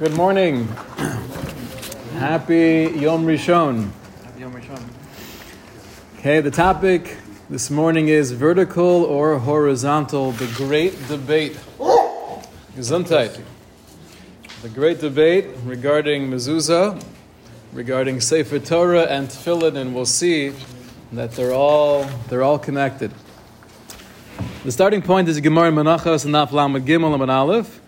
Good morning. Happy Yom Rishon. Happy Yom Rishon. Okay, the topic this morning is vertical or horizontal, the great debate. Gesundheit. The great debate regarding mezuzah, regarding Sefer Torah and Tefillin, and we'll see that they're all they're all connected. The starting point is Gemara Menachos and Naf Lamed Gimel and Aleph.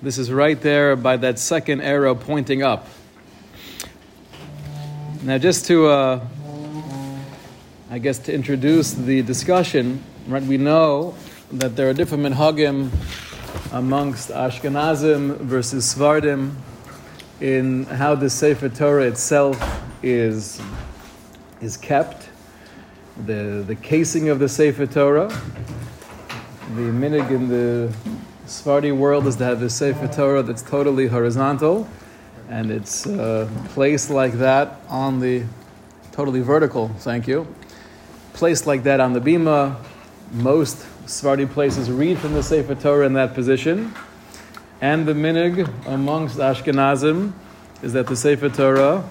This is right there by that second arrow pointing up. Now, just to, uh, I guess, to introduce the discussion, right? We know that there are different minhagim amongst Ashkenazim versus Sephardim in how the Sefer Torah itself is is kept, the the casing of the Sefer Torah. The minhag in the Sephardi world is to have a Sefer Torah that's totally horizontal, and it's uh, placed like that on the totally vertical. Thank you. Placed like that on the bima. Most Sephardi places read from the Sefer Torah in that position, and the minhag amongst Ashkenazim is that the Sefer Torah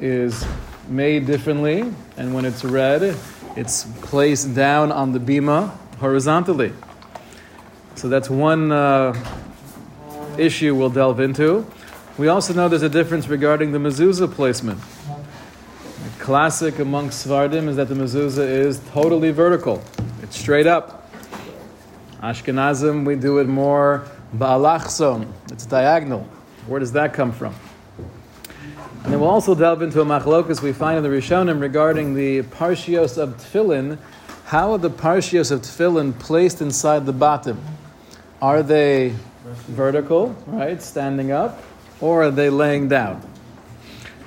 is made differently, and when it's read, it's placed down on the bima horizontally. So that's one uh, issue we'll delve into. We also know there's a difference regarding the mezuzah placement. The classic amongst Sephardim is that the mezuzah is totally vertical. It's straight up. Ashkenazim, we do it more ba'alachson. It's diagonal. Where does that come from? And then we'll also delve into a machlokus we find in the Rishonim regarding the parshios of tefillin. How are the parshios of tefillin placed inside the bottom? Are they vertical, right, standing up, or are they laying down?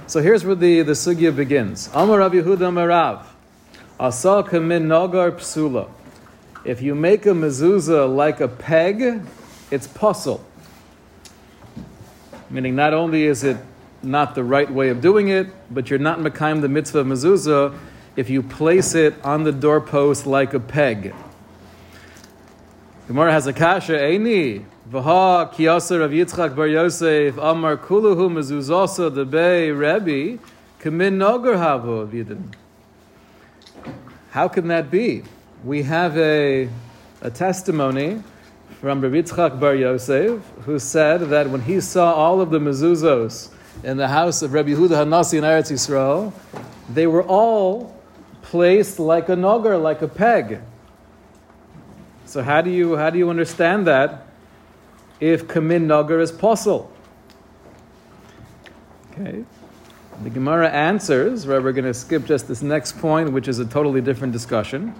So here's where the, the sugya begins. Amar Rav Yehuda Marav, Asal kamin nagar psula. If you make a mezuzah like a peg, it's pasul. Meaning, not only is it not the right way of doing it, but you're not mekayim the mitzvah of mezuzah if you place it on the doorpost like a peg. Gemara has a kasha, Eini, Vaha Kiyasa Rav Yitzchak Bar Yosef, Amar Kuluhu Mezuzasa Debe Rebbe, Kamin Nogar Havo Vidin. How can that be? We have a, a testimony from Rav Yitzchak Bar Yosef who said that when he saw all of the mezuzos in the house of Rabbi Yehuda Hanasi in Eretz Yisrael, they were all placed like a nogar, like a peg. So how do you how do you understand that if kamin nagar is possible? Okay. The Gemara answers, right, we're going to skip just this next point, which is a totally different discussion.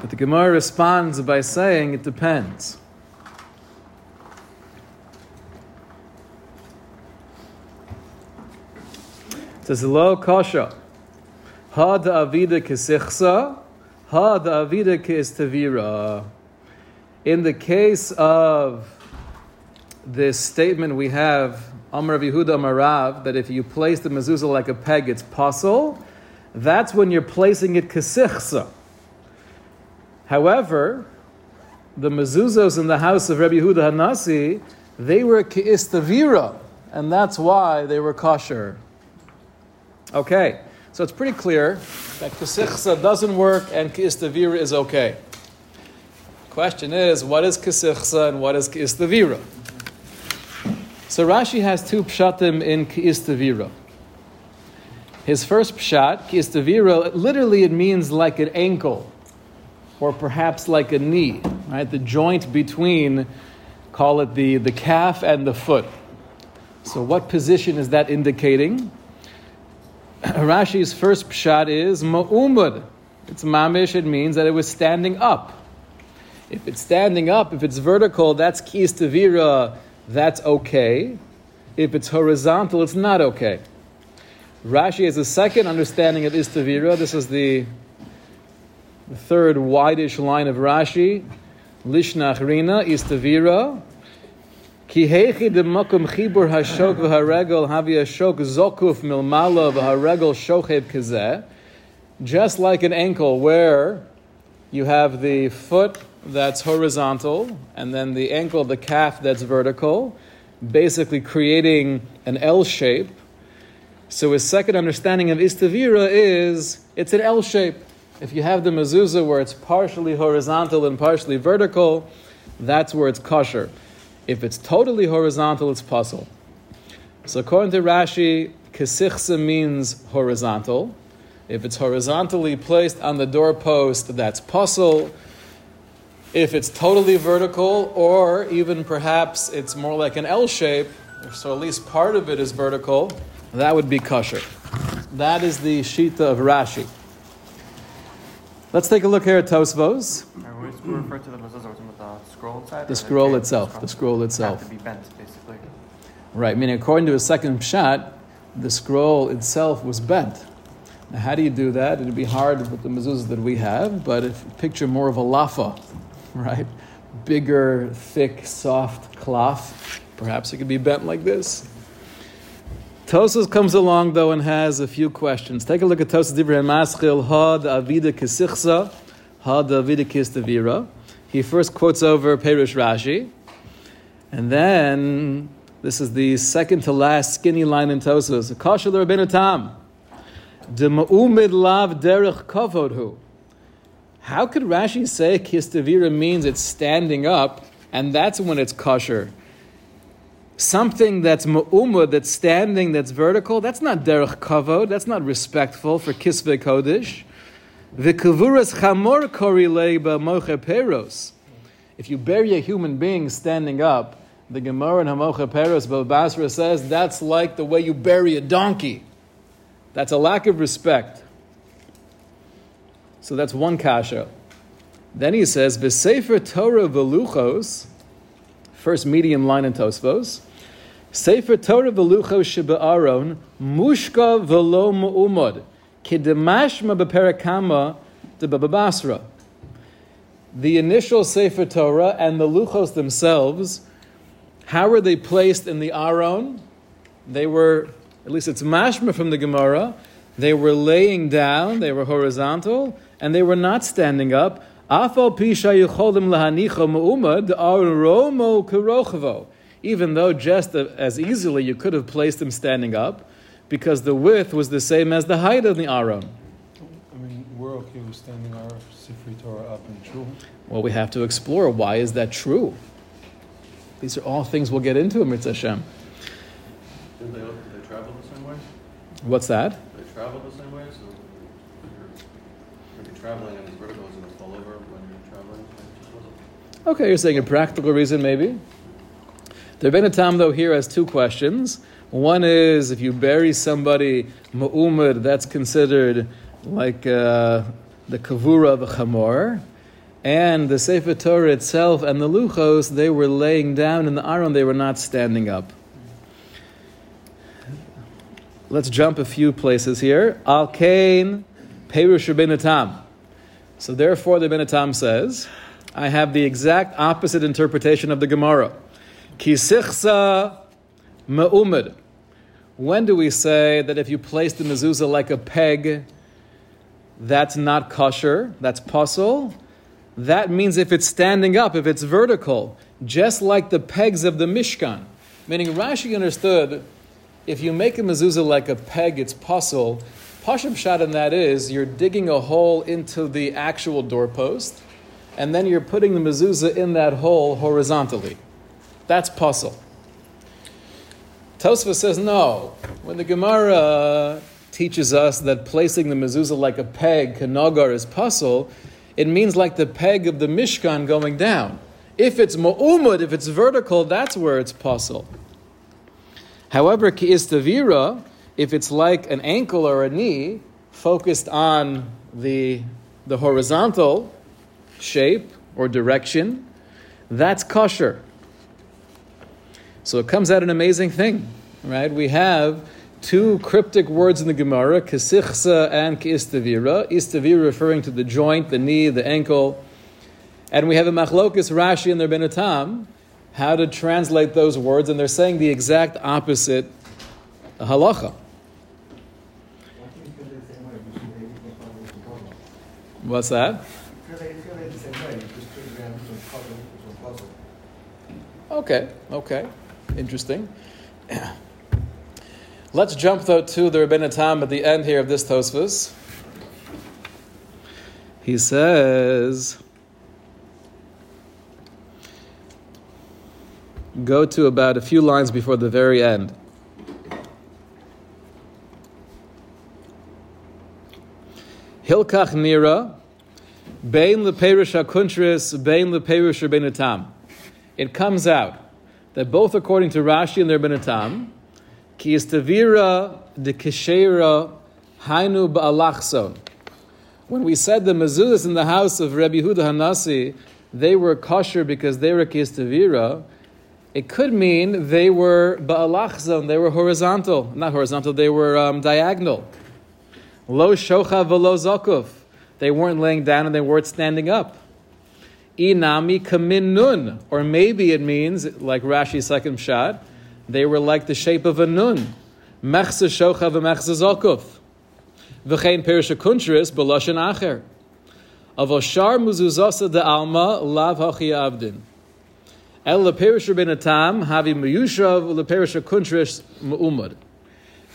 But the Gemara responds by saying it depends. It says, Lo kasha, ha da avida kisichsa, Ha Davida Tavira. In the case of this statement we have, Amar Yehuda Marav, that if you place the mezuzah like a peg, it's pasul, that's when you're placing it kesichsa. However, the mezuzos in the house of Rabbi Yehuda Hanasi, they were keistavira, and that's why they were kosher. Okay. So it's pretty clear that kesichsa doesn't work and kiistavira is okay. Question is, what is kesichsa and what is kiistavira? So Rashi has two pshatim in kiistavira. His first pshat, kiistavira, literally it means like an ankle, or perhaps like a knee, right? The joint between, call it the, the calf and the foot. So what position is that indicating? Rashi's first pshat is ma'umud. It's mamish, it means that it was standing up. If it's standing up, if it's vertical, that's kis tavira, that's okay. If it's horizontal, it's not okay. Rashi has a second understanding of istavira. This is the, third wideish line of Rashi. Lishnach rina istavira. Ki de makom chibur hashok v'haregel havi hashok zokuf milmala v'haregel shochev kazeh. Just like an ankle where you have the foot that's horizontal and then the ankle, the calf that's vertical. basically creating an L shape. So his second understanding of istavira is it's an L shape. If you have the mezuzah where it's partially horizontal and partially vertical, that's where it's kosher. If it's totally horizontal, it's pasul. So according to Rashi, kesichsa means horizontal. If it's horizontally placed on the doorpost, that's pasul. If it's totally vertical, or even perhaps it's more like an L shape, so at least part of it is vertical, that would be kosher. That is the shita of Rashi. Let's take a look here at Tosfos. Scroll inside. The scroll itself. The scroll itself. Have to be bent, basically. Right. Meaning, according to a second pshat, the scroll itself was bent. Now, how do you do that? It'd be hard with the mezuzahs that we have, but if you picture more of a lafa, right? Bigger, thick, soft cloth, perhaps it could be bent like this. Tosfos comes along though and has a few questions. Take a look at Tosfos Divrei Maschil Had Avida Kesichsa Had Avida Kistavira. He first quotes over Perish Rashi, and then this is the second to last skinny line in Tosfos. Kashal Rabbeinu Tam. De ma'umid lav derech kavodhu. How could Rashi say kistavira means it's standing up, and that's when it's kosher? Something that's ma'umud, that's standing, that's vertical, that's not derech kavod, that's not respectful for kisve kodesh. V'kavuras chamor korilei moche peros. If you bury a human being standing up, the Gemara in Hamocha Peros Basra says that's like the way you bury a donkey. That's a lack of respect. So that's one kasha. Then he says, V'sefer Torah v'luchos, first medium line in Tosfos, Sefer Torah v'luchos shebe'aron, mushka v'lo mu'umod, kidemashma b'perakama de Basra. The initial Sefer Torah and the luchos themselves, how were they placed in the Aron? They were, at least it's mashma from the Gemara, they were laying down, they were horizontal, and they were not standing up. Even though just as easily you could have placed them standing up, because the width was the same as the height of the Aron. I mean, we're okay with standing our Sifrei Torah up and true. Well, we have to explore why is that true. These are all things we'll get into in Mitzvah Hashem. Did they, did they travel the same way? What's that? They travel the same way, so you're, if you're traveling and it's vertical, it's going to fall over when you're traveling. It just wasn't. Okay, you're saying a practical reason, maybe. The Rebbeinu Tam, though, here has two questions. One is if you bury somebody ma'umad, that's considered like uh, the kavura of a chamor. And the Sefer Torah itself and the luchos, they were laying down in the aron, they were not standing up. Let's jump a few places here. Al Kain, Perush Tam. So therefore, the Rebbeinu Tam says, I have the exact opposite interpretation of the Gemara. Kisichsa ma'umad. When do we say that if you place the mezuzah like a peg, that's not kosher, that's pasul? That means if it's standing up, if it's vertical, just like the pegs of the Mishkan. Meaning Rashi understood if you make a mezuzah like a peg, it's pasul. Pashim shot in that is you're digging a hole into the actual doorpost, and then you're putting the mezuzah in that hole horizontally. That's pasul. Tosfa says no. When the Gemara teaches us that placing the mezuzah like a peg, kanagar, is pasul, it means like the peg of the Mishkan going down. If it's mu'umud, if it's vertical, that's where it's pasul. However, ki'istavira, if it's like an ankle or a knee, focused on the, the horizontal shape or direction, that's kosher. So it comes out an amazing thing, right? We have two cryptic words in the Gemara, kesichsa and kiistavira. Istavira referring to the joint, the knee, the ankle. And we have a machlokus Rashi and their Benatam, how to translate those words, and they're saying the exact opposite halacha. What's that? Okay, okay. Interesting. Let's jump though to the Rebbeinu Tam at the end here of this Tosfos. He says, go to about a few lines before the very end. Hilkach Nira, Bein Leperish HaKuntris, Bein Leperish Rebbeinu Tam. It comes out that both according to Rashi and the Rebbeinu Tam, Ki istavira de kishera hainu ba'alachson. When we said the mezuzahs in the house of Rabbi Huda Hanasi, they were kosher because they were ki istavira, it could mean they were ba'alachson, they were horizontal. Not horizontal, they were um, diagonal. Lo shocha velo zakuf. They weren't laying down and they weren't standing up. Inami kamin nun. Or maybe it means, like Rashi's second shot, they were like the shape of a nun. Mechse shocha v'mechse zakuf. V'chein perisha kuntris b'loshen acher. Avoshar muzuzasa de alma lav hachi avdin. El leperish rabbeinu tam havi meyushav leperish kuntris mu'umad.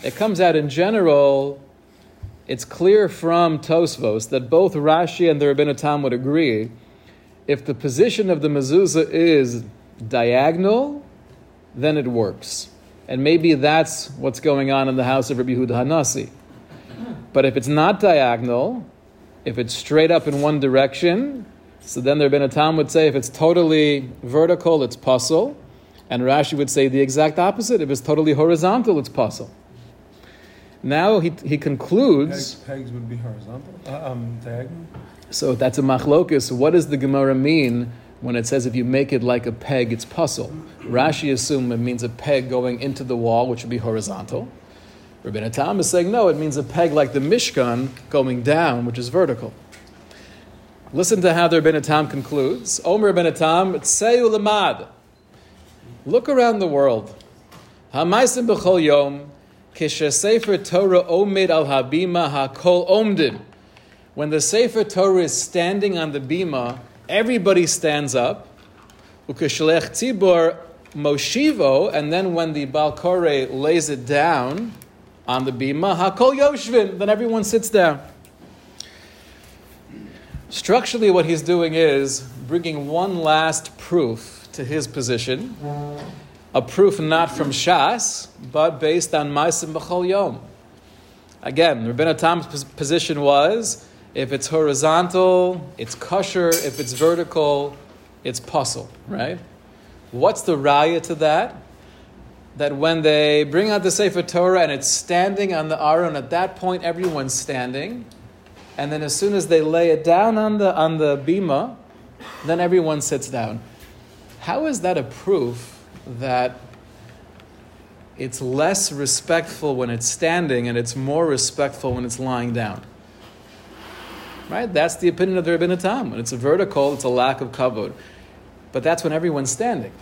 It comes out in general it's clear from Tosfos that both Rashi and the Rebbeinu Tam would agree if the position of the mezuzah is diagonal, then it works. And maybe that's what's going on in the house of Rabbi Yehuda Hanasi. But if it's not diagonal, if it's straight up in one direction, so then the Rebbeinu Tam would say if it's totally vertical, it's pasul. And Rashi would say the exact opposite. If it's totally horizontal, it's pasul. Now he, he concludes. Pegs, pegs would be horizontal, uh, um, diagonal. So that's a machlokus. What does the Gemara mean when it says if you make it like a peg, it's pasul? Rashi assumes it means a peg going into the wall, which would be horizontal. Rabbeinu Tam is saying no, it means a peg like the Mishkan going down, which is vertical. Listen to how the Rabbeinu Tam concludes. Omer Rabbeinu Tam, Tseu lamad. Look around the world. Hamaisim b'chol yom, kishe Torah omid al habima hakol omdin. When the sefer Torah is standing on the bima, everybody stands up. Ukeshlech tzibor moshivo, and then when the balkore lays it down on the bima, hakol yoshvin, then everyone sits down. Structurally, what he's doing is bringing one last proof to his position, a proof not from Shas, but based on Maisim B'chol Yom. Again, Rabbeinu Tam's position was if it's horizontal, it's kosher. If it's vertical, it's pasul, right? What's the raya to that? That when they bring out the Sefer Torah and it's standing on the Aron, at that point everyone's standing. And then as soon as they lay it down on the, on the bima, then everyone sits down. How is that a proof that it's less respectful when it's standing and it's more respectful when it's lying down? Right? That's the opinion of the Rebbeinu Tam. When it's a vertical, it's a lack of kavod. But that's when everyone's standing.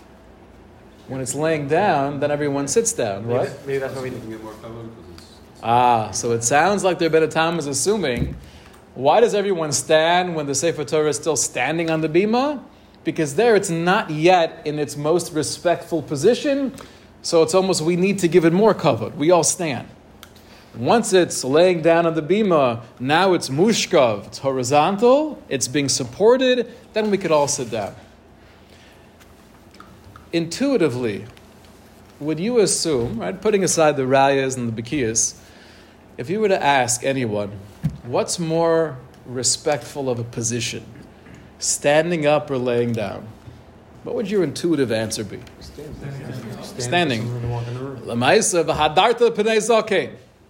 When it's laying down, then everyone sits down. Maybe, What? maybe that's what we You can get more because. Ah, so it sounds like the Rebbeinu Tam is assuming why does everyone stand when the Sefer Torah is still standing on the bima? Because there it's not yet in its most respectful position, so it's almost we need to give it more cover. We all stand. Once it's laying down on the bima, now it's mushkav, it's horizontal, it's being supported, then we could all sit down. Intuitively, would you assume, right, putting aside the rayas and the bakiyas, if you were to ask anyone, what's more respectful of a position, standing up or laying down? What would your intuitive answer be? Standing. Someone to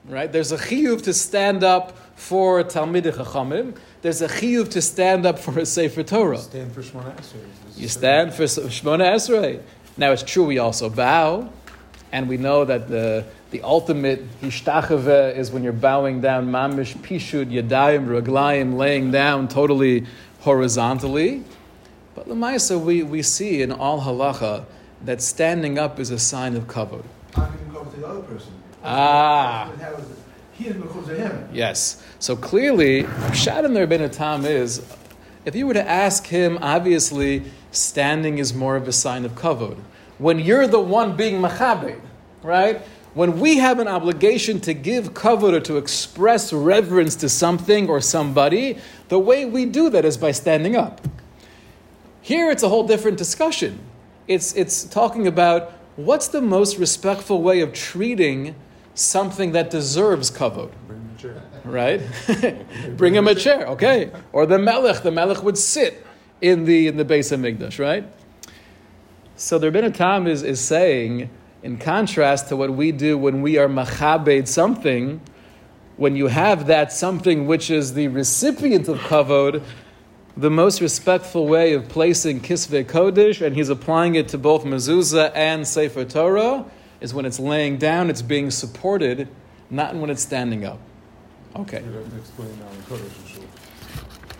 walk in the room. Lamaisa v'hadarta p'nei zakein. Right? There's a chiyuv to stand up for Talmidei Chachamim. There's a chiyuv to stand up for a Sefer Torah. Stand for Shemona Esrei. You stand for Shmona Esrei. Now it's true we also bow, and we know that the the ultimate hishtachave is when you're bowing down mamish pishud yadayim raglayim, laying down totally horizontally. But lemaisa we we see in all halacha that standing up is a sign of kavod. I can go to the other person. Ah. That was- He is because of him. Yes. So clearly, Pshat in the Rebbeinu Tam is, if you were to ask him, obviously, standing is more of a sign of kavod. when you're the one being machabed, right? When we have an obligation to give kavod or to express reverence to something or somebody, the way we do that is by standing up. Here it's a whole different discussion. It's, it's talking about what's the most respectful way of treating something that deserves kavod, Bring him a chair. right? Bring him a chair, okay? Or the melech, the melech would sit in the in the base of Migdash, right? So the Rebbeinu Tam is, is saying, in contrast to what we do when we are machabed something, when you have that something which is the recipient of kavod, the most respectful way of placing kisvei kodesh, and he's applying it to both mezuzah and sefer Torah, is when it's laying down, it's being supported, not when it's standing up. Okay. You have to explain now in Kodesh and Shul.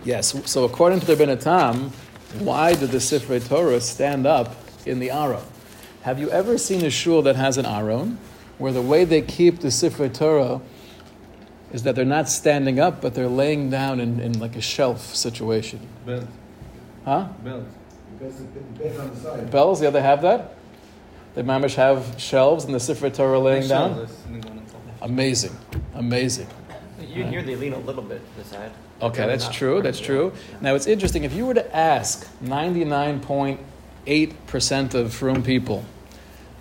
Yes. So according to the Ben Tam, why did the Sifrei Torah stand up in the Aron? Have you ever seen a shul that has an Aron, where the way they keep the Sifrei Torah is that they're not standing up, but they're laying down in, in like a shelf situation? Belt, Huh? belt. Because it depends on the side. Belz, yeah, they have that. They mamish have shelves and the Sifrei Torah laying down. Amazing, amazing. You, hear they lean a little bit to the side. Okay, that's true. That's true. Now it's interesting. If you were to ask 99.8% of frum people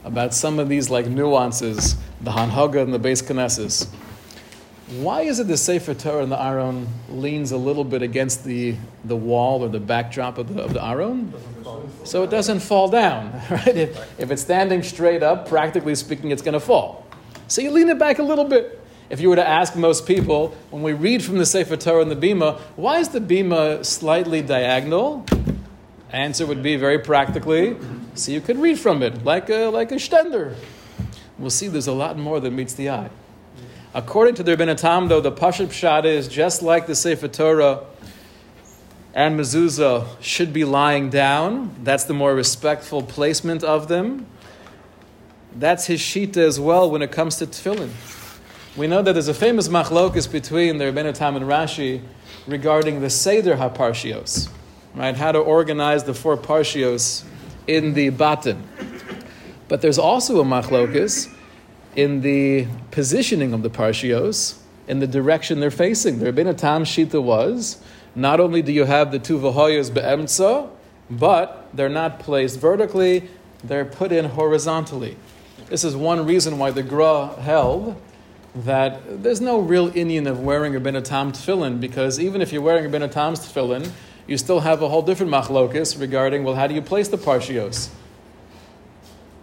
about some of these like nuances, the Hanhaga and the Beis Knesses, why is it the Sefer Torah and the Aron leans a little bit against the, the wall or the backdrop of the, of the Aron? So it doesn't fall down, right? If, if it's standing straight up, practically speaking, it's going to fall. So you lean it back a little bit. If you were to ask most people, when we read from the Sefer Torah and the Bima, why is the Bima slightly diagonal? Answer would be very practically, so you could read from it like a, like a stender. We'll see there's a lot more than meets the eye. According to the Rebbeinu though, the Pashup Pshat is just like the Sefer Torah and mezuzah should be lying down. That's the more respectful placement of them. That's his shita as well when it comes to tefillin. We know that there's a famous machlokus between the Rebbeinu Tam and Rashi regarding the Seder HaParshios, right? How to organize the four parshios in the batim. But there's also a machlokus in the positioning of the parshios, in the direction they're facing. The Rebbeinu Tam shita was not only do you have the two vahoyos be'emtza, but they're not placed vertically; they're put in horizontally. This is one reason why the Gra held that there's no real inyan of wearing a Ben Tam tefillin, because even if you're wearing a Ben Tam's tefillin, you still have a whole different machlokus regarding, well, how do you place the parshios?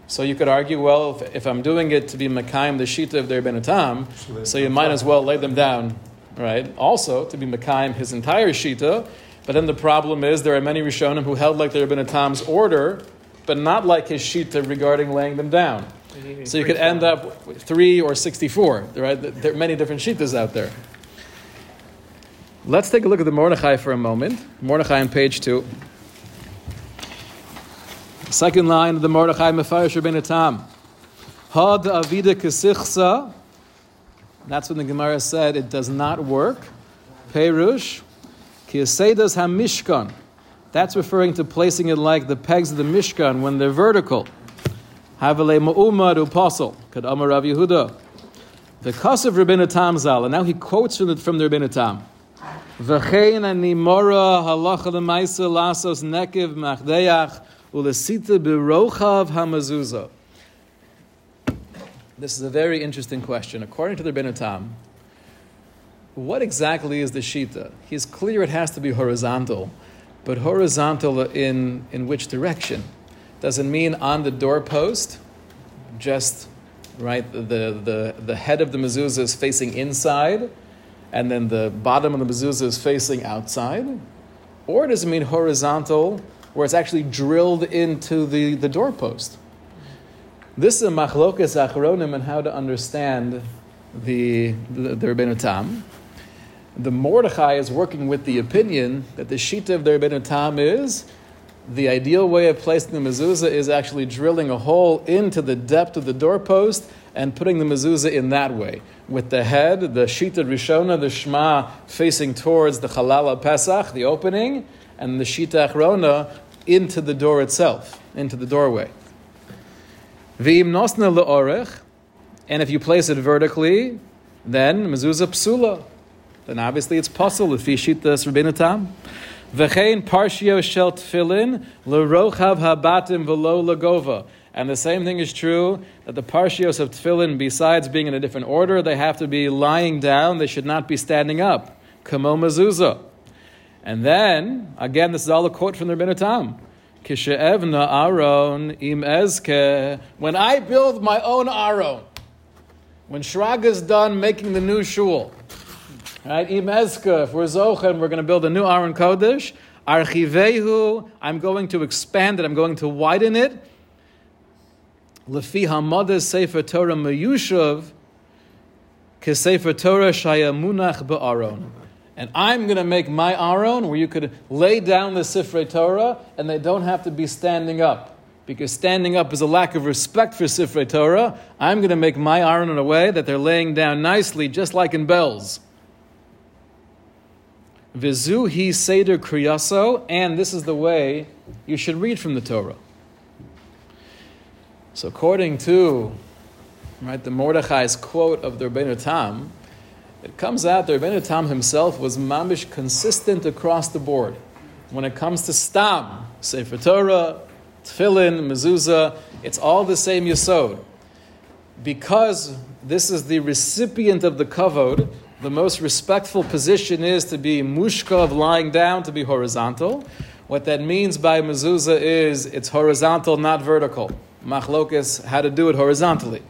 So you could argue, well, if, if I'm doing it to be Makayim, the Shita of their Ben Tam, so you might as well lay them down, right? Also, to be Makayim, his entire Shita, but then the problem is there are many Rishonim who held like their Ben Tam's order, but not like his Shita regarding laying them down. So you could end up with three or 64, right? There are many different shitas out there. Let's take a look at the Mordechai for a moment. Mordechai on page two. Second line of the Mordechai Mefarish Rabbeinu Tam. Had avida kesichsa. That's when the Gemara said it does not work. Perush. Kiyasedas hamishkan. That's referring to placing it like the pegs of the Mishkan when they're vertical. Havale ma'umad uposel, kad amar Rav Yehuda. The Rabbeinu Tam zal, and now he quotes from the, from the Rabbeinu Tam. V'chein ani mora halacha l'maisa lasos nekiv machdeyach ulesita birochav hamazuzah. This is a very interesting question. According to the Rabbeinu Tam, what exactly is the shita? He's clear it has to be horizontal, but horizontal in, in which direction? Doesn't mean on the doorpost, just right. The, the, the head of the mezuzah is facing inside, and then the bottom of the mezuzah is facing outside, or does it mean horizontal, where it's actually drilled into the, the doorpost? This is a machlokas achronim and how to understand the the, the Rebbeinu Tam. The Mordechai is working with the opinion that the shita of the Rebbeinu Tam is the ideal way of placing the mezuzah is actually drilling a hole into the depth of the doorpost and putting the mezuzah in that way, with the head, the shita rishona, the shema facing towards the halala pesach, the opening, and the shita achrona into the door itself, into the doorway. V'im le'orech, and if you place it vertically, then mezuzah psula. Then obviously it's possible if you shit the parshio shel tefillin l'rochav habatim v'lo lagova. And the same thing is true that the parshios of tefillin, besides being in a different order, they have to be lying down. They should not be standing up. Kamo mezuzah. And then, again, this is all a quote from the Rebbeinu. Kishe'evna aron im ezke. When I build my own aron, when Shrag is done making the new shul, right? Im ezke, if we're zochen, we're going to build a new aron kodesh. Archivehu, I'm going to expand it. I'm going to widen it. Lefi hamadas sefer Torah meyushav, kesefer Torah shayamunach be'aron. And I'm going to make my Aron where you could lay down the Sifrei Torah and they don't have to be standing up. Because standing up is a lack of respect for Sifrei Torah. I'm going to make my Aron in a way that they're laying down nicely, just like in Belz. Vizu hi Seder Kriyaso, and this is the way you should read from the Torah. So, according to right, the Mordechai's quote of the Rebbeinu Tam, it comes out that Rebbeinu Tam himself was mamish consistent across the board. When it comes to stam, Sefer Torah, Tefillin, Mezuzah, it's all the same yisod. Because this is the recipient of the kavod, the most respectful position is to be mushka of lying down, to be horizontal. What that means by mezuzah is it's horizontal, not vertical. Machlokis, how to do it horizontally.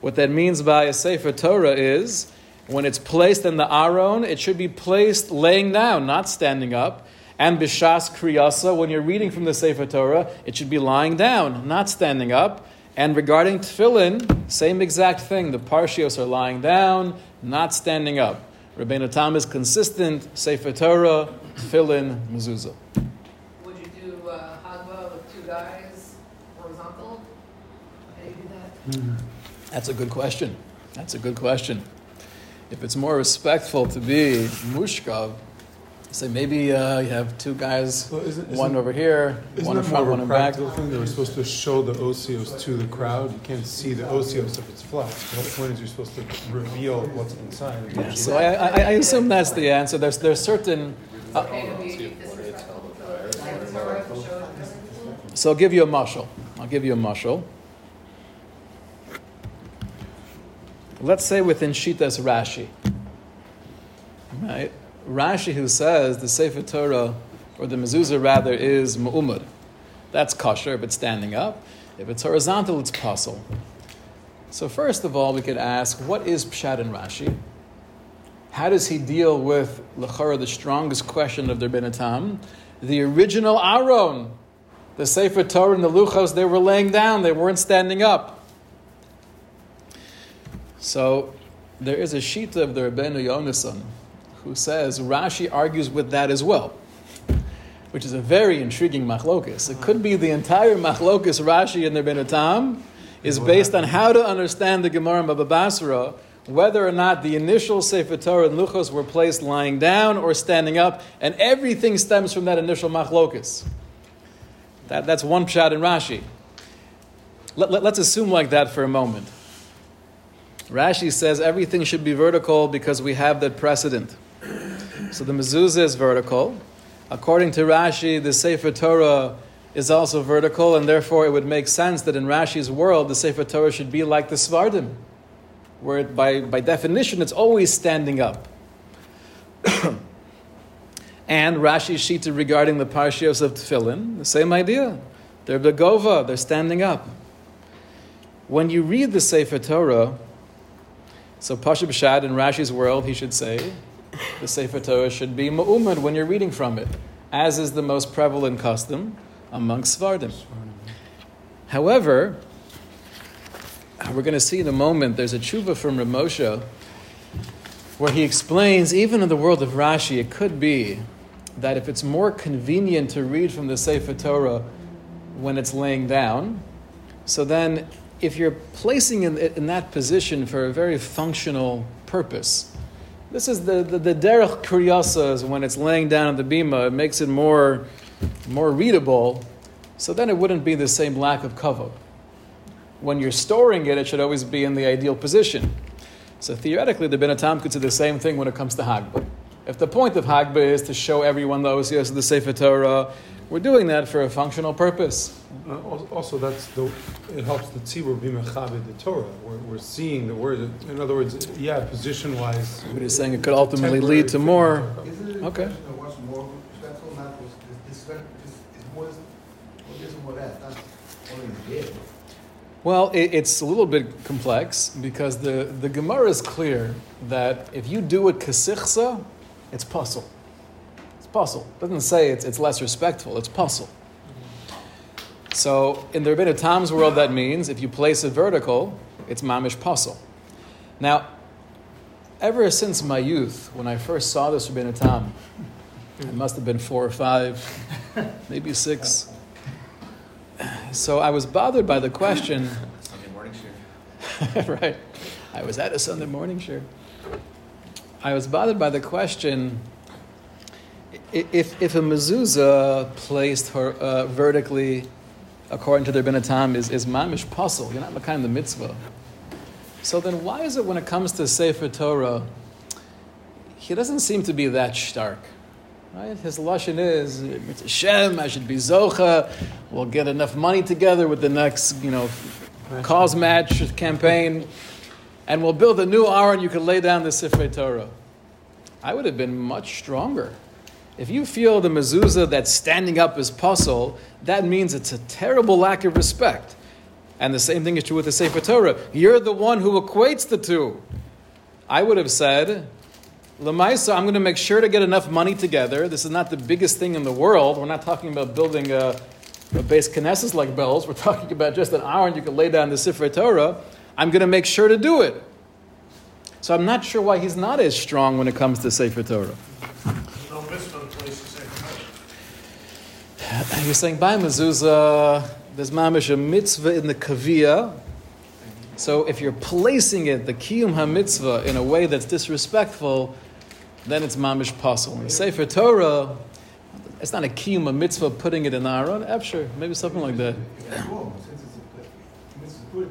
What that means by a Sefer Torah is when it's placed in the Aron, it should be placed laying down, not standing up. And Bishas Kriyasa, when you're reading from the Sefer Torah, it should be lying down, not standing up. And regarding Tefillin, same exact thing. The Parshios are lying down, not standing up. Rabbeinu Tam is consistent, Sefer Torah, Tefillin, Mezuzah. Would you do uh, Hagba with two guys horizontal? How do you do that? That's a good question. That's a good question. If it's more respectful to be mushkav, say maybe uh, you have two guys, Well, isn't- one isn't- over here, one in front, one in back. thing? They were supposed to show the osios to the crowd. You can't see the osios if it's flat. The whole point is you're supposed to reveal what's inside. Yeah, so I, I, I assume that's the answer. There's, there's certain. Uh, Okay to be disrespectful to the Torah to show it. so I'll give you a mushal. I'll give you a mushal. Let's say within Shitas Rashi. Right? Rashi who says the Sefer Torah, or the mezuzah rather, is mu'umad. That's kosher if it's standing up. If it's horizontal, it's pasul. So first of all, we could ask, what is Pshat in Rashi? How does he deal with Lachara, the strongest question of the Rebbeinu Tam? The original Aron, the Sefer Torah and the Luchos, they were laying down, they weren't standing up. So there is a shita of the Rebbeinu Yonason who says Rashi argues with that as well, which is a very intriguing machlokus. It could be the entire machlokus Rashi and the Rebbeinu Tam is based on how to understand the Gemara in Baba Basra, whether or not the initial Sefer Torah and Luchos were placed lying down or standing up, and everything stems from that initial machlokus. That, that's one pshat in Rashi. Let, let, let's assume like that for a moment. Rashi says everything should be vertical because we have that precedent. So the mezuzah is vertical. According to Rashi, the Sefer Torah is also vertical, and therefore it would make sense that in Rashi's world, the Sefer Torah should be like the Sephardim, where it, by, by definition it's always standing up. and Rashi's shita regarding the Parshios of Tefillin, the same idea. They're begova, they're standing up. When you read the Sefer Torah, so Pasha B'Shad in Rashi's world, he should say, the Sefer Torah should be ma'umad when you're reading from it, as is the most prevalent custom amongst Sephardim. However, we're going to see in a moment, there's a tshuva from Ramosha where he explains, even in the world of Rashi, it could be that if it's more convenient to read from the Sefer Torah when it's laying down, so then if you're placing it in, that position for a very functional purpose, this is the, the, the derech kuryasa is when it's laying down on the bima, it makes it more, more readable, so then it wouldn't be the same lack of kavod. when you're storing it, it should always be in the ideal position. So theoretically, the Ben Atam could do the same thing when it comes to Hagba. If the point of Hagba is to show everyone the Osios of the Sefer Torah, we're doing that for a functional purpose. Uh, Also, that's the, it helps the tzibur be mechavid the Torah. We're, we're seeing the word. In other words, yeah, position-wise. But he's saying it could ultimately lead to more. Isn't it a Okay. question of what's more respectful, not this, this, this this, this and more that, not only the Well, it, it's a little bit complex because the, the Gemara is clear that if you do it kasichsa, it's pasul. Pasul. It doesn't say it's, it's less respectful, it's pasul. So in the Rabbeinu Tam's world, that means if you place it vertical, it's mamish pasul. Now, ever since my youth, when I first saw this Rabbeinu Tam, it must have been four or five, maybe six. So I was bothered by the question. Sunday morning shift. right. I was at a Sunday morning sure. I was bothered by the question if, if a mezuzah placed her, uh, vertically according to their benatam is, is mamish pasul, you're not makayim the mitzvah. So then why is it when it comes to Sefer Torah, he doesn't seem to be that stark? Right? His lashon is it's Hashem. I should be zocha. We'll get enough money together with the next, you know, CauseMatch campaign, and we'll build a new aron. You can lay down the Sifrei Torah. I would have been much stronger. If you feel the mezuzah that's standing up is pasul, that means it's a terrible lack of respect. And the same thing is true with the Sefer Torah. You're the one who equates the two. I would have said, Lamaisa, I'm going to make sure to get enough money together. This is not the biggest thing in the world. We're not talking about building a, a Beis Knesses like Belz. We're talking about just an hour and you can lay down the Sefer Torah. I'm going to make sure to do it. So I'm not sure why he's not as strong when it comes to Sefer Torah. No mitzvah to place the same You're saying by mezuzah, there's mamish a mitzvah in the kaviyah. So if you're placing it, the kiyum ha-mitzvah, in a way that's disrespectful, then it's mamish pasul. In Sefer Torah, it's not a kiyum ha-mitzvah putting it in Aron. Efsher, maybe something like that. A, the.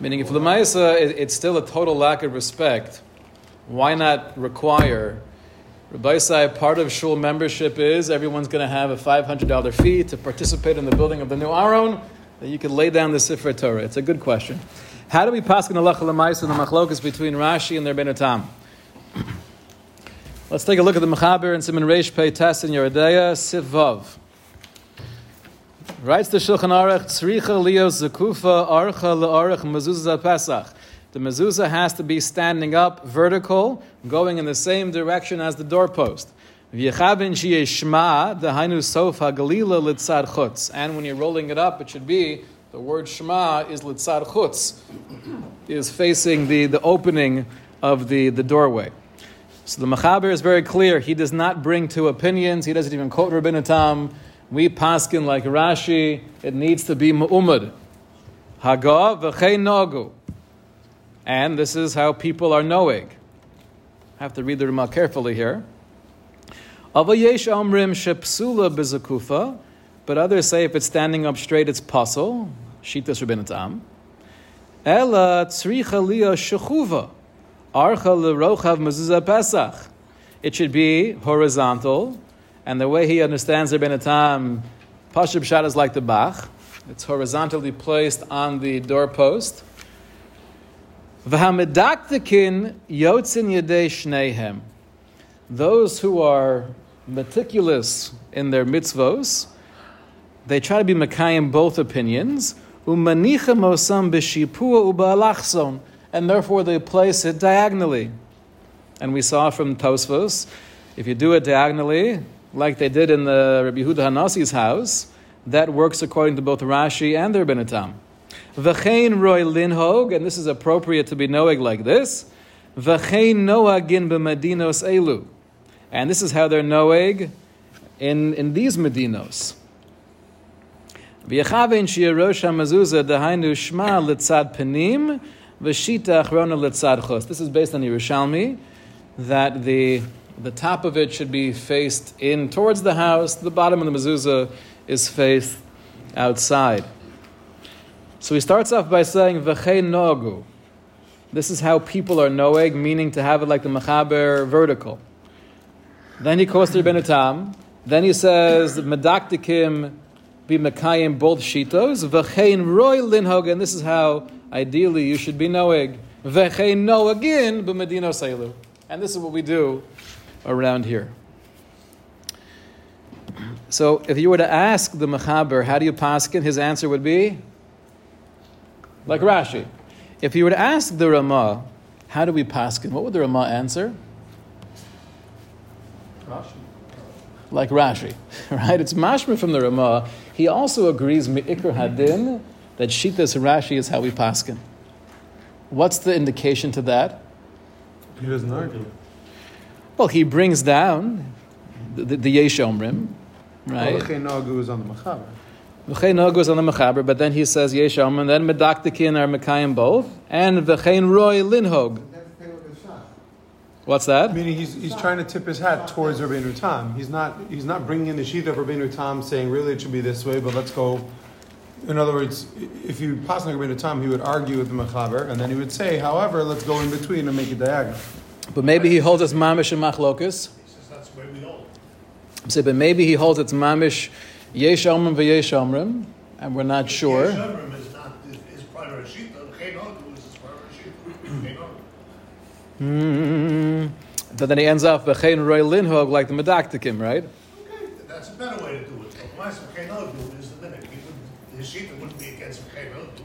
Meaning, if Lamaisa, it, it's still a total lack of respect, why not require? Rabbi Sai, part of shul membership is everyone's going to have a $500 fee to participate in the building of the new Aron, that you can lay down the Sifrei Torah. It's a good question. How do we pass in Allah Lamaisa and the machlokas between Rashi and their Benatam? Let's take a look at the Mechaber and Siman Reish Pei Tes in Yoreh De'ah, Sivav. Writes the Shulchan Aruch, Tzricha Leo Zakufa Archa Le'arach Mezuzah Pesach. The mezuzah has to be standing up, vertical, going in the same direction as the doorpost. And when you're rolling it up, it should be, the word shma is litzad chutz, is facing the, the opening of the, the doorway. So the Mechaber is very clear. He does not bring two opinions. He doesn't even quote Rabbi Tam. We paskin like Rashi. It needs to be mu'umad. Haga v'chei nagu. And this is how people are knowing. I have to read the Ramah carefully here. Avayesh omrim shepsula bizakufa, but others say if it's standing up straight, it's pasul. Shitas Rabbi Tam. Ela tzricha liya shechuva. Archa lerochav mezuzah pesach. It should be horizontal, and the way he understands Rabbi Tam, Pashab Shad is like the Bach. It's horizontally placed on the doorpost. V'hamedaktikin yotzin yedei shnehem. Those who are meticulous in their mitzvos, they try to be mekayim both opinions. Umanichem osam b'shipua uba'alachson, and therefore they place it diagonally. And we saw from Tosfos, if you do it diagonally, like they did in the Rabbi Yehuda Hanasi's house, that works according to both Rashi and their Benatam. V'chein roy linhog, and this is appropriate to be noeg like this. V'chein noagin b'medinos elu. And this is how they're noeg in, in these medinos. V'yachavin shi'erosh ha'mezuzah dahainu shma litzad penim v'shita achrona litzad chos. This is based on Yerushalmi, that the, the top of it should be faced in towards the house, the bottom of the mezuzah is faced outside. So he starts off by saying v'chein nogu. This is how people are noeg, meaning to have it like the mechaber vertical. Then he quotes the Rebbeinu Tam. Then he says medaktikim be mekayim both shitos v'chein roy linhog, and this is how ideally you should be noeg. V'chein noegin b'medino seilu, and this is what we do around here. So, if you were to ask the mechaber, how do you paskin? His answer would be like Rashi. If you were to ask the Rama, how do we paskin? What would the Rama answer? Rashi. Like Rashi, right? It's mashma from the Rama. He also agrees me'ikr hadin that shitas Rashi is how we paskin. What's the indication to that? He doesn't argue. Well, he brings down the, the, the Yesh Omrim, right? Nagu is on the Mechaber. V'chein no goes on the mechaber, but then he says yesh and then medaktikin are mekayim both, and v'chein roy linhog. Never pay with a shot. What's that? Meaning he's, he's trying to tip his hat towards Rabbeinu Tam. He's not he's not bringing in the sheet of Rabbeinu Tam saying really it should be this way, but let's go. In other words, if you pass on Rabbeinu Tam, he would argue with the Mechaber, and then he would say, however, let's go in between and make it diagonal. But maybe he holds it's mamish and machlokus. He says that's where way we hold. Say, but maybe he holds it's mamish yesh omrim v'yesh omrim, and we're not sure. Yeshivim is not his, his primary sheet, though. Cheinogu is his primary sheet. Mm, but then he ends up v'chein roy linhog like the medaktikim, right? Okay, that's a better way to do it. But Ma'aseh Cheinogu is the minute. He wouldn't, his sheet wouldn't be against Cheinogu.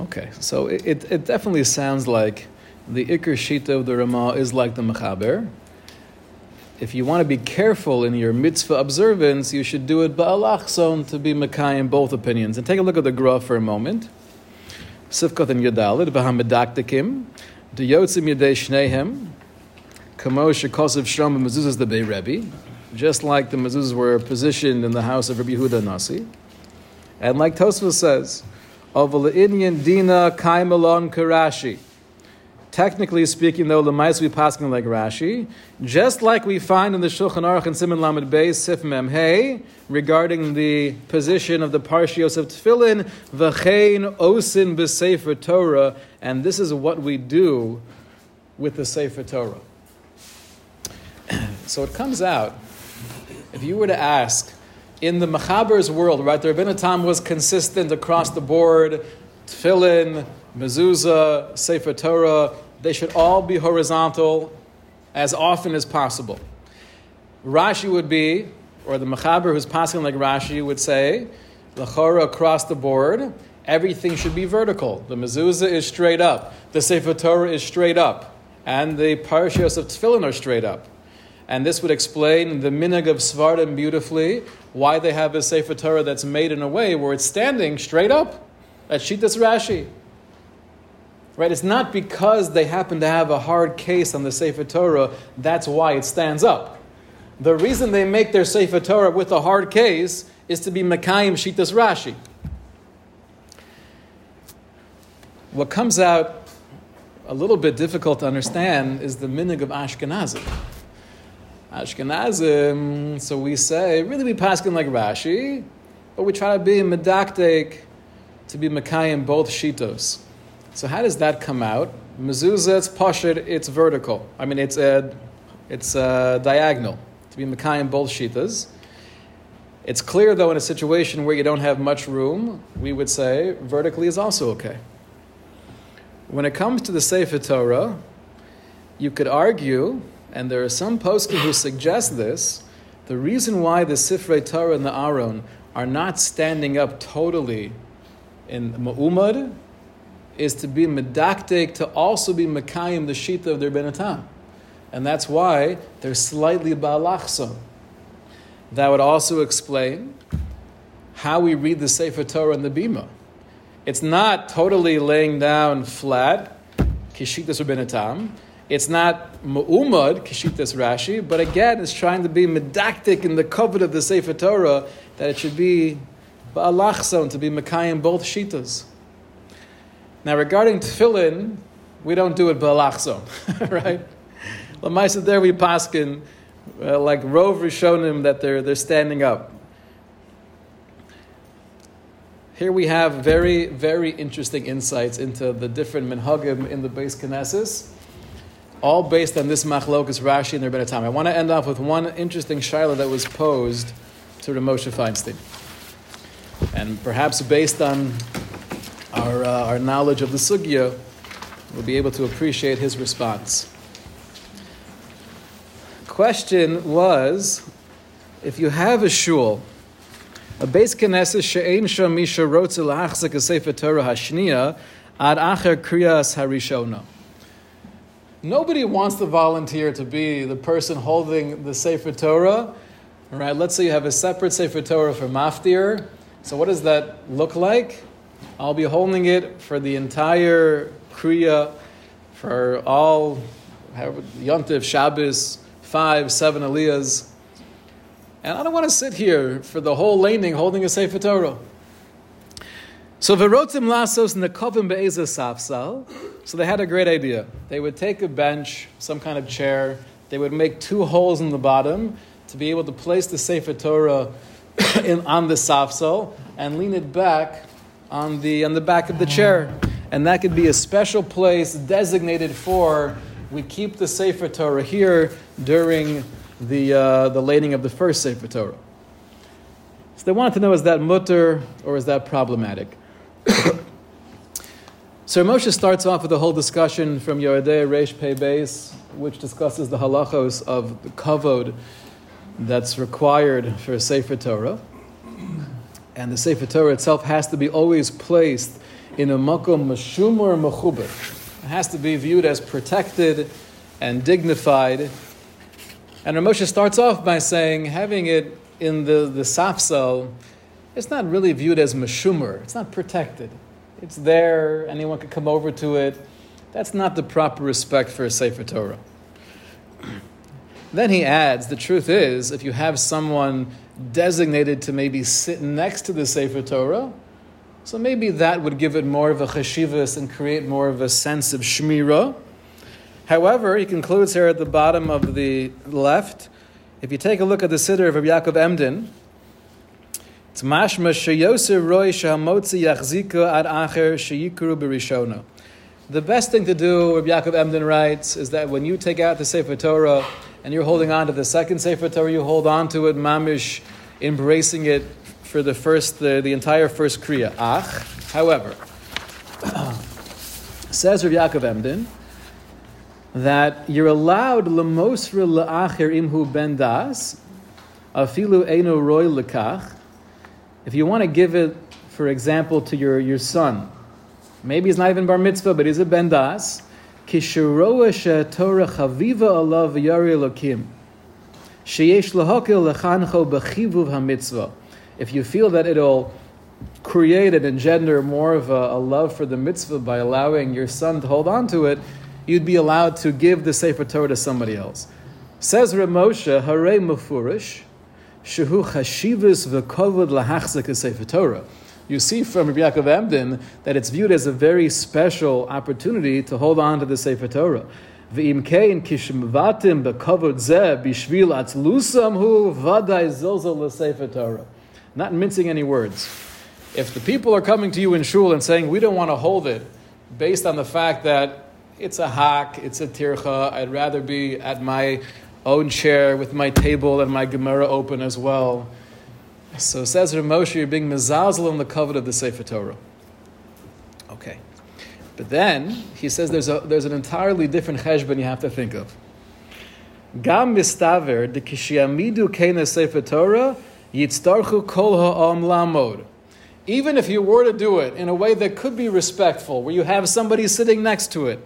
Okay, so it, it, it definitely sounds like the Iker Shita of the Ramah is like the Mechaber. If you want to be careful in your mitzvah observance, you should do it ba'alachson to be Makai in both opinions. And take a look at the Gra for a moment. Sifkat and Yadalit, v'hamedaktikim, deyotzim yedei shnehem, kamo shekosiv shrom mezuzahs the Bei Rebbe, just like the mezuzahs were positioned in the house of Rabbi Yehuda Nasi. And like Tosfos says, of Indian Dina Kaimalon Karashi. Technically speaking, though, Lemais we passing like Rashi, just like we find in the Shulchan Aruch and Siman Lamed Beis Sif Mem Hey regarding the position of the Parshios of Tefillin, V'chein Osin b'Sefer Torah, and this is what we do with the Sefer Torah. So it comes out, if you were to ask, in the Mechaber's world, right, the Rabbeinu Tam was consistent across the board, Tefillin, Mezuzah, Sefer Torah, they should all be horizontal as often as possible. Rashi would be, or the Mechaber who's passing like Rashi would say, Lachora across the board, everything should be vertical. The Mezuzah is straight up, the Sefer Torah is straight up, and the Parashiyos of Tefillin are straight up. And this would explain the minhag of Sephardim beautifully, why they have a Sefer Torah that's made in a way where it's standing straight up. That's Shitas Rashi. Right? It's not because they happen to have a hard case on the Sefer Torah, that's why it stands up. The reason they make their Sefer Torah with a hard case is to be Mekayim Shitas Rashi. What comes out a little bit difficult to understand is the minhag of Ashkenazim. Ashkenazim, so we say, really be paskin like Rashi, but we try to be medaktek to be Mekayim both shitos. So how does that come out? Mezuzah, it's pashid, it's vertical. I mean, it's a, it's a diagonal to be Mekayim both shitas. It's clear, though, in a situation where you don't have much room, we would say vertically is also okay. When it comes to the Sefer Torah, you could argue, and there are some poskim who suggest this, the reason why the Sifrei Torah and the Aron are not standing up totally in Ma'umad is to be medaktek, to also be Mekayim, the Shita of their Rabbeinu Tam. And that's why they're slightly Ba'alachson. That would also explain how we read the Sefer Torah and the Bima. It's not totally laying down flat, Kishitas Rabbeinu Tam. It's not Mu'umad, Kishitas Rashi, but again, it's trying to be medaktik in the covet of the Sefer Torah that it should be Ba'alachson, to be Mekayim both Shitas. Now, regarding tefillin, we don't do it Ba'alachson, right? Lamaisa there we paskin, uh, like Rov Rishonim, that they're, they're standing up. Here we have very, very interesting insights into the different minhagim in the Beis Knesses, all based on this machlokas Rashi and their time. I want to end off with one interesting shaila that was posed to Ramosha Feinstein. And perhaps based on our, uh, our knowledge of the sugya, we'll be able to appreciate his response. Question was if you have a shul, a beis knesses she'ein sham misha rotze la'achzik a sefer Torah hashniya ad acher kriyas harishona. Nobody wants to volunteer to be the person holding the sefer Torah. All right, let's say you have a separate sefer Torah for maftir. So what does that look like? I'll be holding it for the entire kriya, for all Yontif, Shabbos, five, seven aliyahs. And I don't want to sit here for the whole laning holding a Sefer Torah. So Verotim Lasos Nekovim Be'eza Safsal. So they had a great idea. They would take a bench, some kind of chair, they would make two holes in the bottom to be able to place the Sefer Torah in, on the Safsal and lean it back on the, on the back of the chair. And that could be a special place designated for we keep the Sefer Torah here during the, uh, the lading of the first Sefer Torah. So they wanted to know is that mutter or is that problematic? so Moshe starts off with a whole discussion from Yoreh De'ah Reish Pei Beis, which discusses the halachos of the kavod that's required for a Sefer Torah. And the Sefer Torah itself has to be always placed in a makom mashumur mechubah. It has to be viewed as protected and dignified and Ramosha starts off by saying having it in the, the safsel, it's not really viewed as mashumer. It's not protected. It's there, anyone could come over to it. That's not the proper respect for a Sefer Torah. Then he adds, the truth is, if you have someone designated to maybe sit next to the Sefer Torah, so maybe that would give it more of a cheshivas and create more of a sense of shmira. However, he concludes here at the bottom of the left, if you take a look at the Siddur of Rabbi Yaakov Emden, it's mashma sheyosir roy shahamotzi yachzika ad acher sheyikru b'rishona. The best thing to do, Rabbi Yaakov Emden writes, is that when you take out the Sefer Torah and you're holding on to the second Sefer Torah, you hold on to it, mamish, embracing it for the first, the, the entire first Kriya. Ach, however, says Rabbi Yaakov Emden, that you're allowed lemosra la'acher imhu ben das, afilu eno roy lekach. If you want to give it, for example, to your, your son, maybe he's not even bar mitzvah, but he's a ben das, If you feel that it'll create and engender more of a, a love for the mitzvah by allowing your son to hold on to it, you'd be allowed to give the Sefer Torah to somebody else. Says Ramosha, Hare Mufurish, Shehu Chashivas V'Kovod Lahachzik Sefer Torah. You see from Rabbi Yaakov Emden that it's viewed as a very special opportunity to hold on to the Sefer Torah. Torah. Not mincing any words. If the people are coming to you in shul and saying, we don't want to hold it, based on the fact that it's a hack, it's a tircha. I'd rather be at my own chair with my table and my Gemara open as well. So it says Ramosha, you're being mezazel in the covet of the Sefer Torah. Okay. But then he says there's, a, there's an entirely different cheshbon you have to think of. Gam mistaver de kishiamidu kena Sefer Torah yitztarchu kol ha'am lamod. Even if you were to do it in a way that could be respectful, where you have somebody sitting next to it,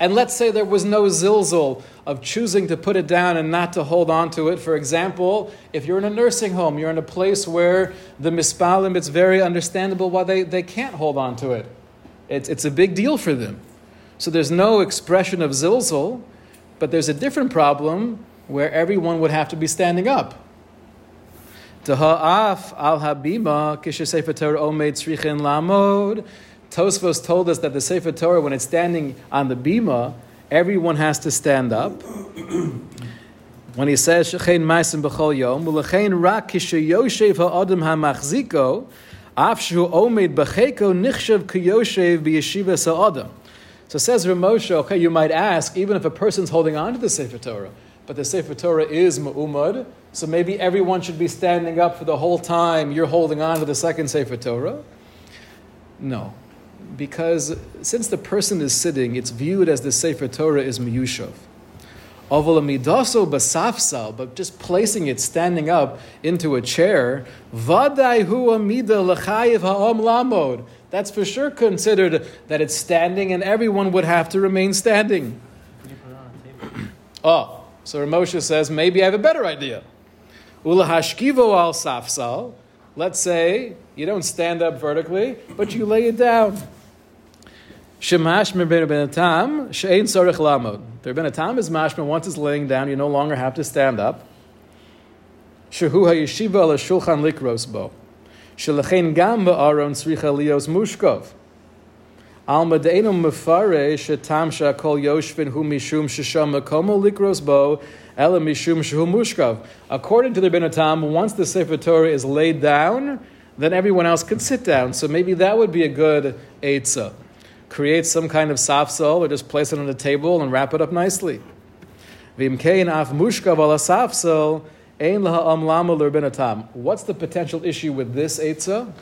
and let's say there was no zilzal of choosing to put it down and not to hold on to it. For example, if you're in a nursing home, you're in a place where the mispalim, it's very understandable why they, they can't hold on to it. It's, it's a big deal for them. So there's no expression of zilzal, but there's a different problem where everyone would have to be standing up. Al habima omed lamod Tosfos told us that the Sefer Torah, when it's standing on the bima, everyone has to stand up. when he says shechein ma'asim b'chol yom, u'lechein rak kishe yoshev ha'adam ha'machziko, Afshu omed b'cheko nichshav kiyoshev b'yeshiva sa'adam. So says Ramosha, okay, you might ask, even if a person's holding on to the Sefer Torah, but the Sefer Torah is ma'umad, so maybe everyone should be standing up for the whole time you're holding on to the second Sefer Torah? No. Because since the person is sitting, it's viewed as the Sefer Torah is miyushav. Ovalamidaso basafsal, but just placing it standing up into a chair, vaday hu amida lechayiv ha'om lamod. That's for sure considered that it's standing and everyone would have to remain standing. Oh, so Ramosha says, maybe I have a better idea. Ulahashkivo al safsal. Let's say you don't stand up vertically, but you lay it down. Shemash ben Rabbeinu Tam she'ein sorech lamod. The Rabbeinu Tam is mashma. Once it's laying down, you no longer have to stand up. Shehu hayeshiva al shulchan likros bo. Shelechein gam ba'aron tzricha lios mushkov. Al medeinu mefare shetam shakol yoshvin hu mishum shesham makomo likros bo ela mishum shehu mushkov. According to the Rabbeinu Tam, once the sefer Torah is laid down, then everyone else can sit down. So maybe that would be a good eitzah create some kind of safsal or just place it on the table and wrap it up nicely. What's the potential issue with this Eitzah?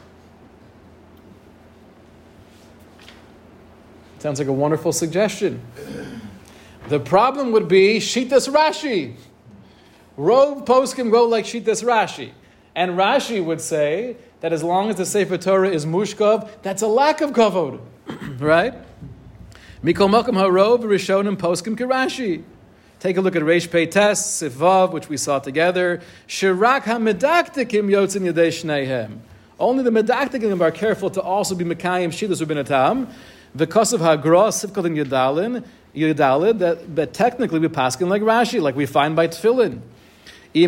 Sounds like a wonderful suggestion. The problem would be Shitas Rashi. Rove poskim go like Shitas Rashi. And Rashi would say that as long as the Sefer Torah is mushkov, that's a lack of kavod. right? Mikol Mokum Harov Rishonim Poskim Kirashi. Take a look at Reish Pei Tes, Sivav, which we saw together. Shirak HaMedaktikim Yotzin Yadei Shneihem. Only the Medaktikim are careful to also be Mekayim Shidus Rabbeinu Tam. Because of Hagros, Sivkot and Yadalin, Yadalin, that, that technically we paskin like Rashi, like we find by Tefillin. So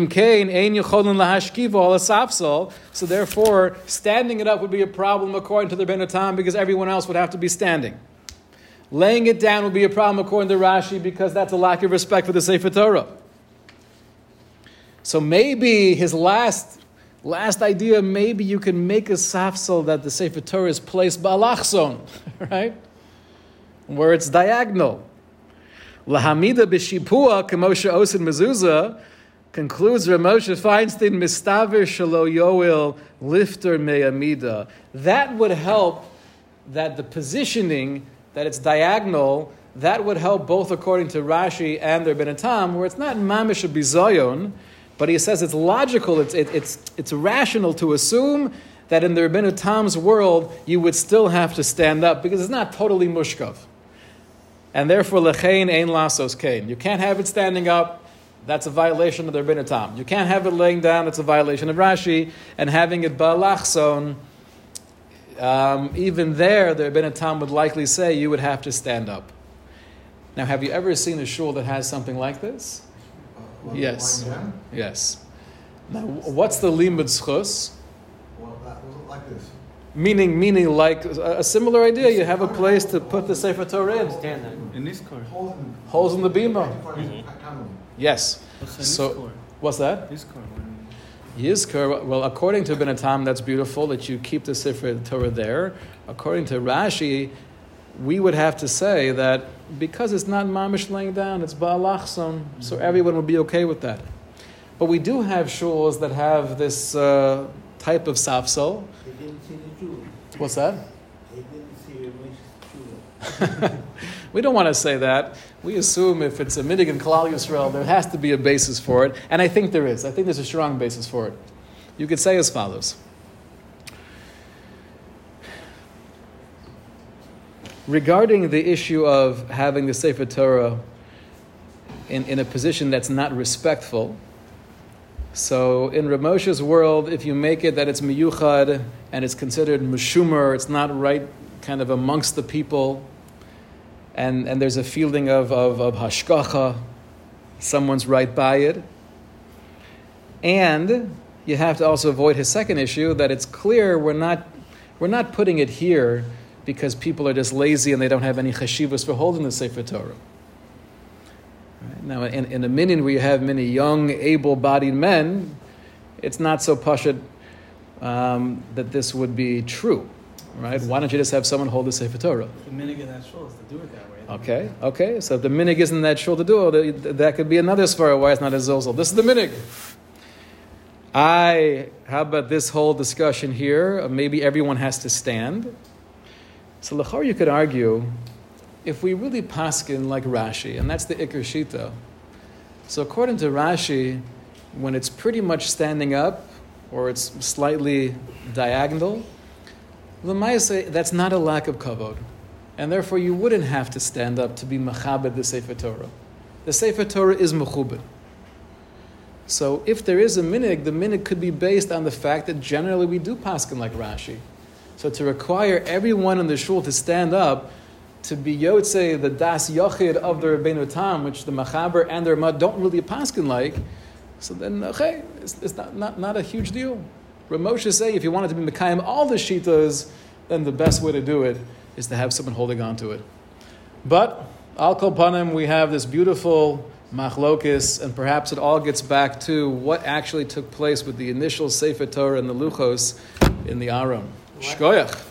therefore, standing it up would be a problem according to the Rabbeinu Tam because everyone else would have to be standing. Laying it down would be a problem according to Rashi because that's a lack of respect for the Sefer Torah. So maybe his last last idea, maybe you can make a safsel that the Sefer Torah is placed by ba'alachson, right? Where it's diagonal. Lahamida b'shipua kemosha osin mezuzah concludes Ramosha Feinstein, Mistaver Shalo Yoel Lifter Me'amida. That would help that the positioning, that it's diagonal, that would help both according to Rashi and their Rabbeinu Tam, where it's not Mamish Bizoyon, but he says it's logical, it's, it, it's, it's rational to assume that in the Rabbeinu Tam's world you would still have to stand up because it's not totally mushkav. And therefore, lechein ein lasos kain. You can't have it standing up that's a violation of the Rebbeinu Tam. You can't have it laying down, it's a violation of Rashi, and having it ba'alachson, um, even there, the Rebbeinu Tam would likely say you would have to stand up. Now, have you ever seen a shul that has something like this? Uh, yes. Yes. Now, what's the limud schus? Well, that was like this. Meaning, meaning like a, a similar idea. You have a place to put the Sefer Torah in. In this court. Holes in, Holes in the bima. mm Yes. What's So, what's that? This court. Yizkar, well, according to Rabbeinu Tam, that's beautiful that you keep the Sefer Torah there. According to Rashi, we would have to say that because it's not mamish laying down, it's ba'alachson, so everyone would be okay with that. But we do have shuls that have this uh, type of Jew. What's that? We don't want to say that. We assume if it's a minhag in Kalal Yisrael, there has to be a basis for it, and I think there is. I think there's a strong basis for it. You could say as follows. Regarding the issue of having the Sefer Torah in, in a position that's not respectful, so in Ramosha's world, if you make it that it's miyuchad and it's considered mushumer, it's not right kind of amongst the people, and, and there's a feeling of, of, of hashkacha, someone's right by it. And you have to also avoid his second issue that it's clear we're not, we're not putting it here because people are just lazy and they don't have any chashivas for holding the Sefer Torah. Right? Now, in, in a minyan where you have many young, able bodied men, it's not so pashut um, that this would be true, right? Why don't you just have someone hold the Sefer Torah? The minhag in that shul is to do it that way. Okay, okay. So if the minhag isn't that shul to do it, th- that could be another svara why it's not a zilzal. This is the minhag. I, how about this whole discussion here? Maybe everyone has to stand. So lachar, you could argue, if we really paskin like Rashi, and that's the Iker Shita. So according to Rashi, when it's pretty much standing up, or it's slightly diagonal, Lamaisa, that's not a lack of kavod. And therefore, you wouldn't have to stand up to be machabed the Sefer Torah. The Sefer Torah is mechubed. So if there is a minhag, the minhag could be based on the fact that generally we do paskin like Rashi. So to require everyone in the shul to stand up to be yotze the das yochid of the Rebbeinu Tam, which the mechaber and the Ramah don't really paskin like, so then okay, it's, it's not, not, not a huge deal. Ramosha say if you wanted to be mekayim all the shitas, then the best way to do it is to have someone holding on to it. But al panim, we have this beautiful machlokis, and perhaps it all gets back to what actually took place with the initial Sefer Torah and the Luchos in the Aron. Shkoyach.